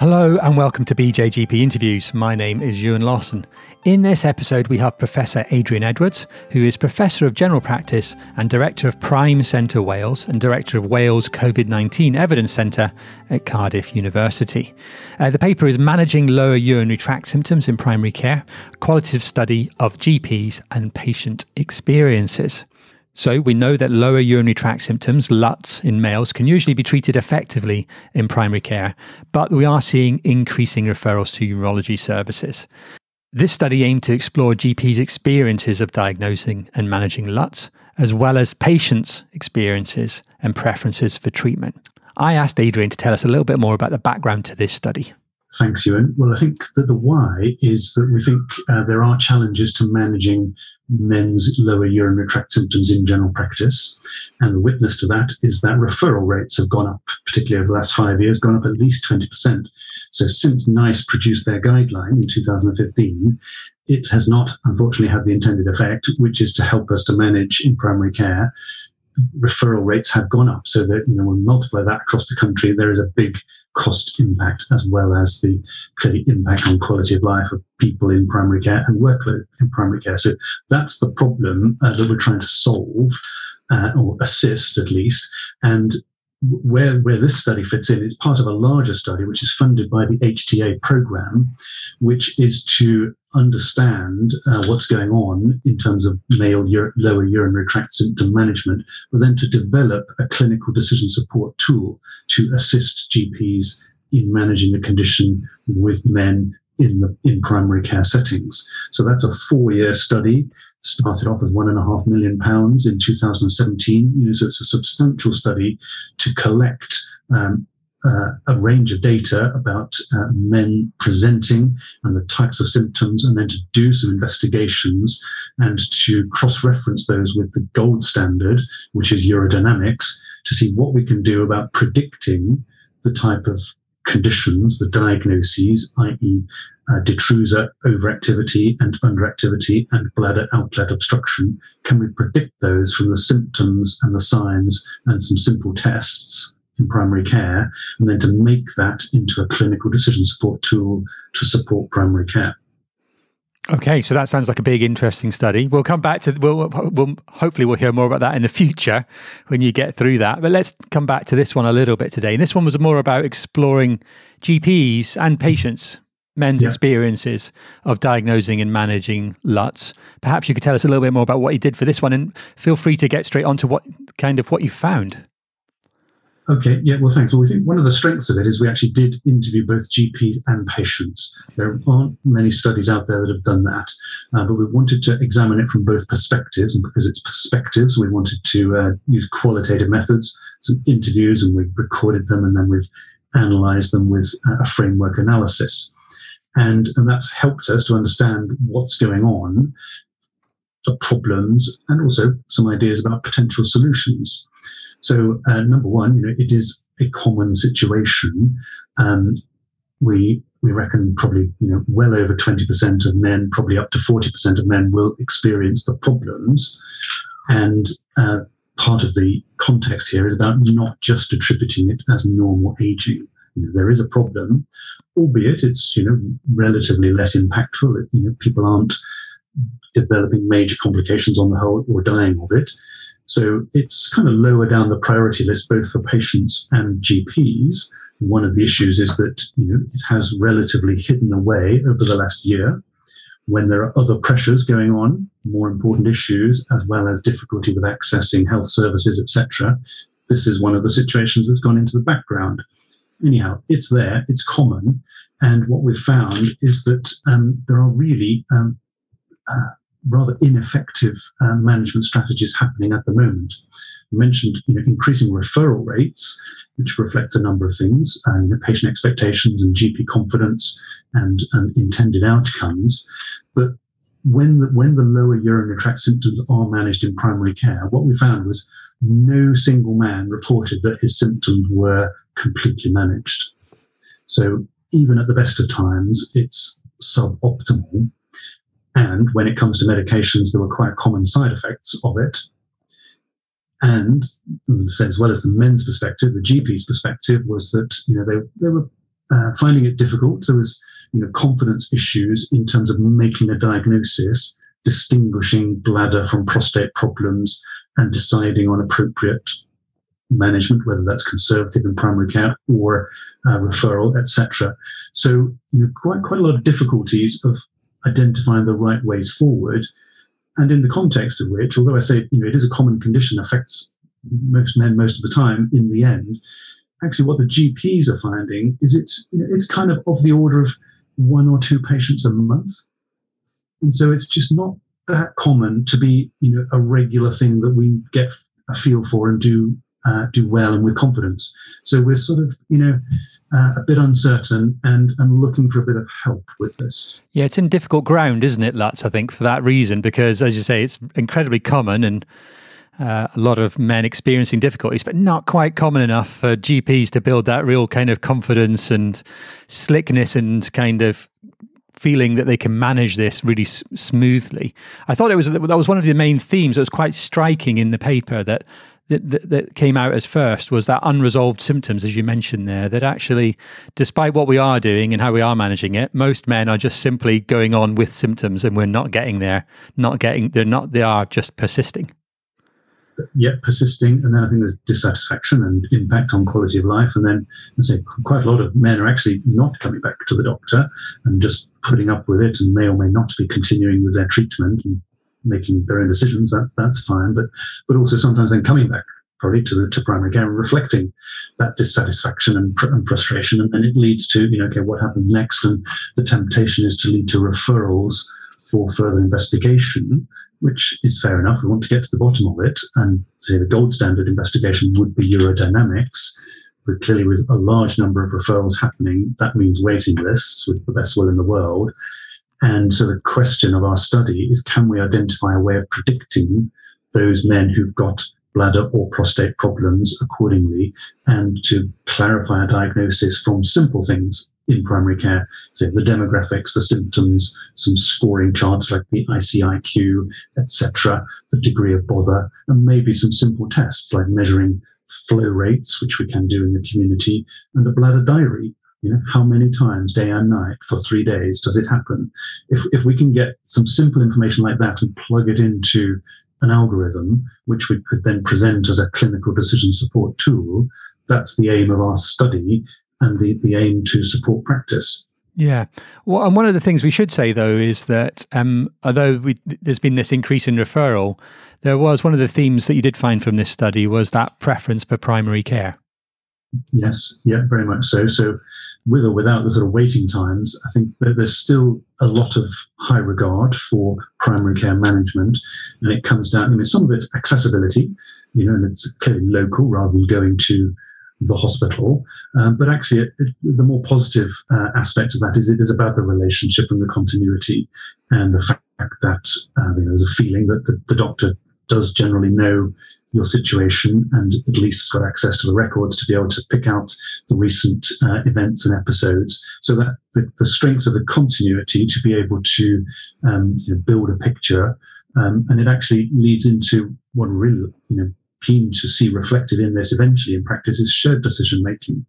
Hello and welcome to BJGP Interviews. My name is Ewan Lawson. In this episode, we have Professor Adrian Edwards, who is Professor of General Practice and Director of Prime Centre Wales and Director of Wales COVID 19 Evidence Centre at Cardiff University. Uh, the paper is Managing Lower Urinary Tract Symptoms in Primary Care, qualitative study of GPs and patient experiences. So, we know that lower urinary tract symptoms, LUTs, in males can usually be treated effectively in primary care, but we are seeing increasing referrals to urology services. This study aimed to explore GPs' experiences of diagnosing and managing LUTs, as well as patients' experiences and preferences for treatment. I asked Adrian to tell us a little bit more about the background to this study. Thanks, Ewan. Well, I think that the why is that we think uh, there are challenges to managing men's lower urinary tract symptoms in general practice. And the witness to that is that referral rates have gone up, particularly over the last five years, gone up at least 20%. So since NICE produced their guideline in 2015, it has not, unfortunately, had the intended effect, which is to help us to manage in primary care referral rates have gone up. So that you know when we multiply that across the country there is a big cost impact as well as the clearly impact on quality of life of people in primary care and workload in primary care. So that's the problem uh, that we're trying to solve uh, or assist at least. And where where this study fits in, it's part of a larger study which is funded by the HTA program, which is to understand uh, what's going on in terms of male ur- lower urinary tract symptom management, but then to develop a clinical decision support tool to assist GPs in managing the condition with men in the in primary care settings. So that's a four-year study. Started off with one and a half million pounds in 2017. You know, so it's a substantial study to collect um, uh, a range of data about uh, men presenting and the types of symptoms, and then to do some investigations and to cross reference those with the gold standard, which is urodynamics, to see what we can do about predicting the type of conditions, the diagnoses, i.e., uh, detrusor overactivity and underactivity and bladder outlet obstruction, can we predict those from the symptoms and the signs and some simple tests in primary care, and then to make that into a clinical decision support tool to support primary care? Okay, so that sounds like a big, interesting study. We'll come back to we'll, we'll hopefully we'll hear more about that in the future when you get through that. But let's come back to this one a little bit today. And this one was more about exploring GPs and patients, men's yeah. experiences of diagnosing and managing LUTs. Perhaps you could tell us a little bit more about what you did for this one, and feel free to get straight on to what kind of what you found. Okay, yeah, well, thanks. Well, we think one of the strengths of it is we actually did interview both GPs and patients. There aren't many studies out there that have done that, uh, but we wanted to examine it from both perspectives. And because it's perspectives, we wanted to uh, use qualitative methods, some interviews, and we've recorded them and then we've analyzed them with a framework analysis. And, and that's helped us to understand what's going on, the problems, and also some ideas about potential solutions. So, uh, number one, you know, it is a common situation. Um, we we reckon probably you know well over 20% of men, probably up to 40% of men, will experience the problems, and uh, part of the context here is about not just attributing it as normal aging. You know, there is a problem, albeit it's you know relatively less impactful. You know, people aren't developing major complications on the whole or dying of it. So it's kind of lower down the priority list, both for patients and GPs. One of the issues is that you know it has relatively hidden away over the last year when there are other pressures going on, more important issues, as well as difficulty with accessing health services, etc. This is one of the situations that's gone into the background. Anyhow, it's there, it's common, and what we've found is that um, there are really um, uh, rather ineffective uh, management strategies happening at the moment. I mentioned you know, increasing referral rates, which reflect a number of things, uh, you know, patient expectations and GP confidence and, and intended outcomes. But when the, when the lower urinary tract symptoms are managed in primary care, what we found was no single man reported that his symptoms were completely managed. So even at the best of times, it's suboptimal and when it comes to medications, there were quite common side effects of it. And as well as the men's perspective, the GP's perspective was that you know they, they were uh, finding it difficult. There was you know confidence issues in terms of making a diagnosis, distinguishing bladder from prostate problems, and deciding on appropriate management, whether that's conservative in primary care or uh, referral, etc. So you know, quite quite a lot of difficulties of identifying the right ways forward, and in the context of which, although I say you know it is a common condition, affects most men most of the time. In the end, actually, what the GPs are finding is it's you know, it's kind of of the order of one or two patients a month, and so it's just not that common to be you know a regular thing that we get a feel for and do uh, do well and with confidence. So we're sort of, you know, uh, a bit uncertain and, and looking for a bit of help with this. Yeah, it's in difficult ground, isn't it, LUTS? I think for that reason, because as you say, it's incredibly common and uh, a lot of men experiencing difficulties, but not quite common enough for GPs to build that real kind of confidence and slickness and kind of feeling that they can manage this really s- smoothly. I thought it was that was one of the main themes that was quite striking in the paper that that, that, came out as first was that unresolved symptoms, as you mentioned there, that actually, despite what we are doing and how we are managing it, most men are just simply going on with symptoms and we're not getting there, not getting, they're not, they are just persisting. Yeah, persisting. And then I think there's dissatisfaction and impact on quality of life. And then I say quite a lot of men are actually not coming back to the doctor and just putting up with it and may or may not be continuing with their treatment and making their own decisions, that, that's fine. But but also sometimes then coming back probably to to primary care and reflecting that dissatisfaction and, and, frustration, and then it leads to you know okay what happens next, and the temptation is to lead to referrals for further investigation, which is fair enough. We want to get to the bottom of it, and say the gold standard investigation would be urodynamics. But clearly, with a large number of referrals happening, that means waiting lists with the best will in the world. And so the question of our study is can we identify a way of predicting those men who've got bladder or prostate problems accordingly and to clarify a diagnosis from simple things in primary care, so the demographics, the symptoms, some scoring charts like the ICIQ, etc., the degree of bother, and maybe some simple tests like measuring flow rates, which we can do in the community, and a bladder diary, you know, how many times, day and night, for three days does it happen? If, if we can get some simple information like that and plug it into an algorithm, which we could then present as a clinical decision support tool, that's the aim of our study and the, the aim to support practice. Yeah. Well, and one of the things we should say, though, is that um, although we, there's been this increase in referral, there was one of the themes that you did find from this study was that preference for primary care. Yes, yeah, very much so. So, with or without the sort of waiting times, I think that there's still a lot of high regard for primary care management, and it comes down. I mean, some of it's accessibility, you know, and it's clearly local rather than going to the hospital. Um, but actually, it, it, the more positive uh, aspect of that is it is about the relationship and the continuity, and the fact that uh, you know, there's a feeling that the, the doctor does generally know your situation and at least has got access to the records to be able to pick out the recent uh, events and episodes so that the, the, strengths of the continuity to be able to um, you know, build a picture um, and it actually leads into what really you know keen to see reflected in this eventually in practice is shared decision making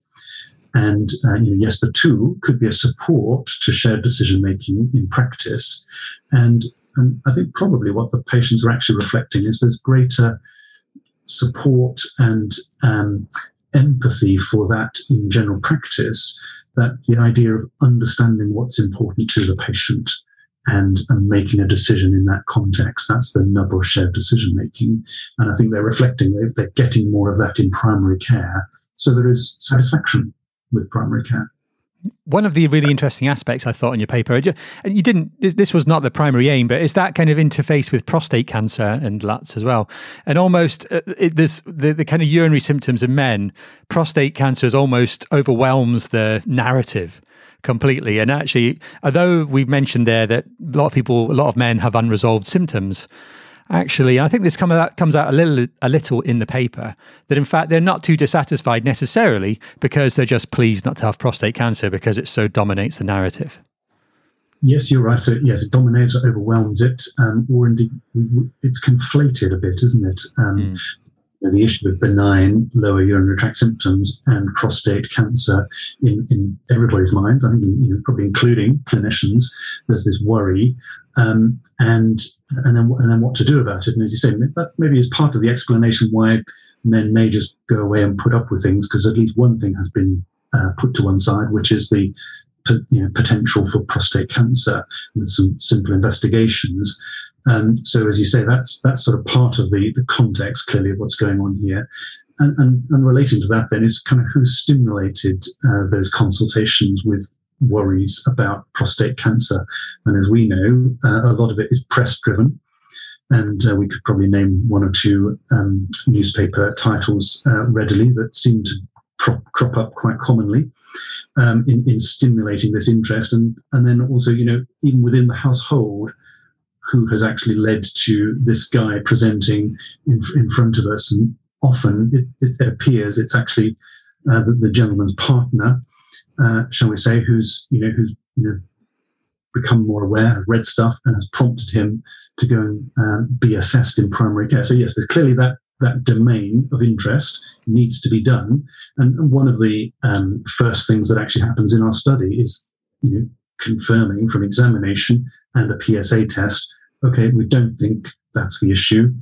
and uh, you know, yes, the tool could be a support to shared decision making in practice. And, and I think probably what the patients are actually reflecting is there's greater support and um, empathy for that in general practice, that the idea of understanding what's important to the patient and, and making a decision in that context, that's the nub of shared decision making. And I think they're reflecting, they're, they're getting more of that in primary care. So there is satisfaction with primary care one of the really interesting aspects I thought in your paper, and you didn't, this was not the primary aim, but is that kind of interface with prostate cancer and LUTS as well. And almost uh, it, this, the, the kind of urinary symptoms in men, prostate cancer is almost overwhelms the narrative completely. And actually, although we've mentioned there that a lot of people, a lot of men have unresolved symptoms, actually, I think this come out, comes out a little, a little in the paper, that in fact they're not too dissatisfied necessarily because they're just pleased not to have prostate cancer because it so dominates the narrative. Yes, you're right. So yes, it dominates or overwhelms it, um, or indeed it's conflated a bit, isn't it? Um, mm. The issue of benign lower urinary tract symptoms and prostate cancer in, in everybody's minds, I think you know, probably including clinicians, there's this worry. Um, and and then and then what to do about it. And as you say, that maybe is part of the explanation why men may just go away and put up with things because at least one thing has been uh, put to one side, which is the you know, potential for prostate cancer with some simple investigations. Um, so, as you say, that's that's sort of part of the, the context, clearly, of what's going on here. And, and, and relating to that, then, is kind of who stimulated uh, those consultations with worries about prostate cancer. And as we know, uh, a lot of it is press driven. And uh, we could probably name one or two um, newspaper titles uh, readily that seem to crop, crop up quite commonly um, in, in stimulating this interest. And, and then also, you know, even within the household, who has actually led to this guy presenting in, in front of us. And often it, it appears it's actually uh, the, the, gentleman's partner, uh, shall we say, who's, you know, who's, you know, become more aware, read stuff, and has prompted him to go and uh, be assessed in primary care. So yes, there's clearly that that domain of interest needs to be done. And one of the um, first things that actually happens in our study is, you know, confirming from examination and a PSA test, okay, we don't think that's the issue.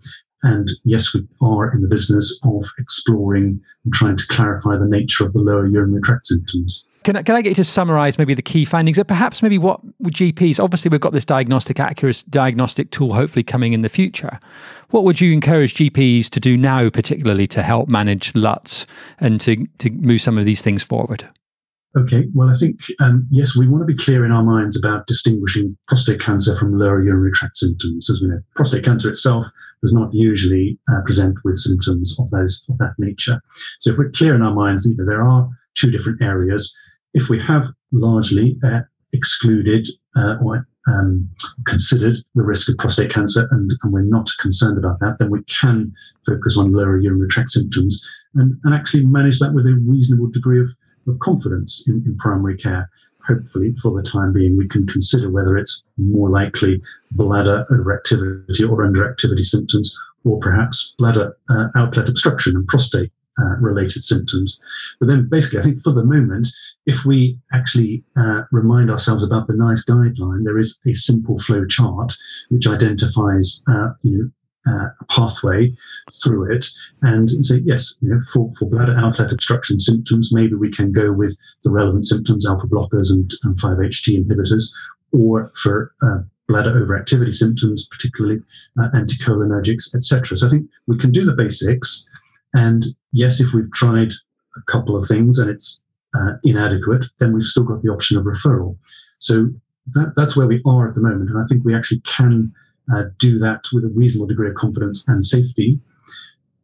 And yes, we are in the business of exploring and trying to clarify the nature of the lower urinary tract symptoms. Can I, can I get you to summarize maybe the key findings? Or perhaps maybe what GPs, obviously, we've got this diagnostic accuracy diagnostic tool hopefully coming in the future. What would you encourage GPs to do now, particularly to help manage LUTs and to, to move some of these things forward? Okay, well, I think, um, yes, we want to be clear in our minds about distinguishing prostate cancer from lower urinary tract symptoms. As we know, prostate cancer itself does not usually uh, present with symptoms of those of that nature. So, if we're clear in our minds, you know, there are two different areas. If we have largely uh, excluded uh, or um, considered the risk of prostate cancer and, and, we're not concerned about that, then we can focus on lower urinary tract symptoms and, and actually manage that with a reasonable degree of of confidence in, in primary care. Hopefully, for the time being, we can consider whether it's more likely bladder overactivity or underactivity symptoms, or perhaps bladder uh, outlet obstruction and prostate uh, related symptoms. But then, basically, I think for the moment, if we actually uh, remind ourselves about the NICE guideline, there is a simple flow chart which identifies, uh, you know, uh, a pathway through it and say, yes, you know, for, for bladder outlet obstruction symptoms, maybe we can go with the relevant symptoms, alpha blockers and, and 5-HT inhibitors, or for uh, bladder overactivity symptoms, particularly uh, anticholinergics, etc. So I think we can do the basics. And yes, if we've tried a couple of things and it's uh, inadequate, then we've still got the option of referral. So that, that's where we are at the moment. And I think we actually can uh, do that with a reasonable degree of confidence and safety.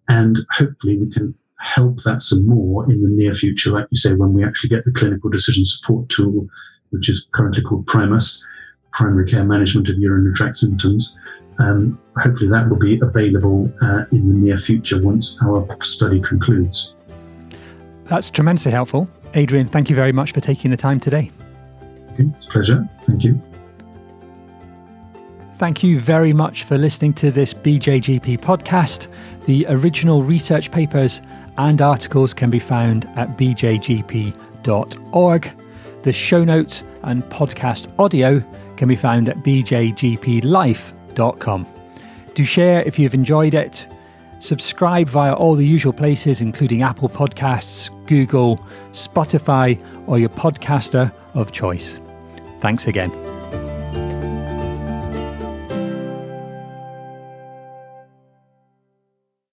And hopefully we can help that some more in the near future, like you say, when we actually get the clinical decision support tool, which is currently called Primus, Primary Care Management of Urinary Tract Symptoms. Um, hopefully that will be available uh, in the near future once our study concludes. That's tremendously helpful. Adrian, thank you very much for taking the time today. Okay, it's a pleasure. Thank you. Thank you very much for listening to this BJGP podcast. The original research papers and articles can be found at bjgp.org. The show notes and podcast audio can be found at bjgplife.com. Do share if you've enjoyed it. Subscribe via all the usual places, including Apple Podcasts, Google, Spotify, or your podcaster of choice. Thanks again.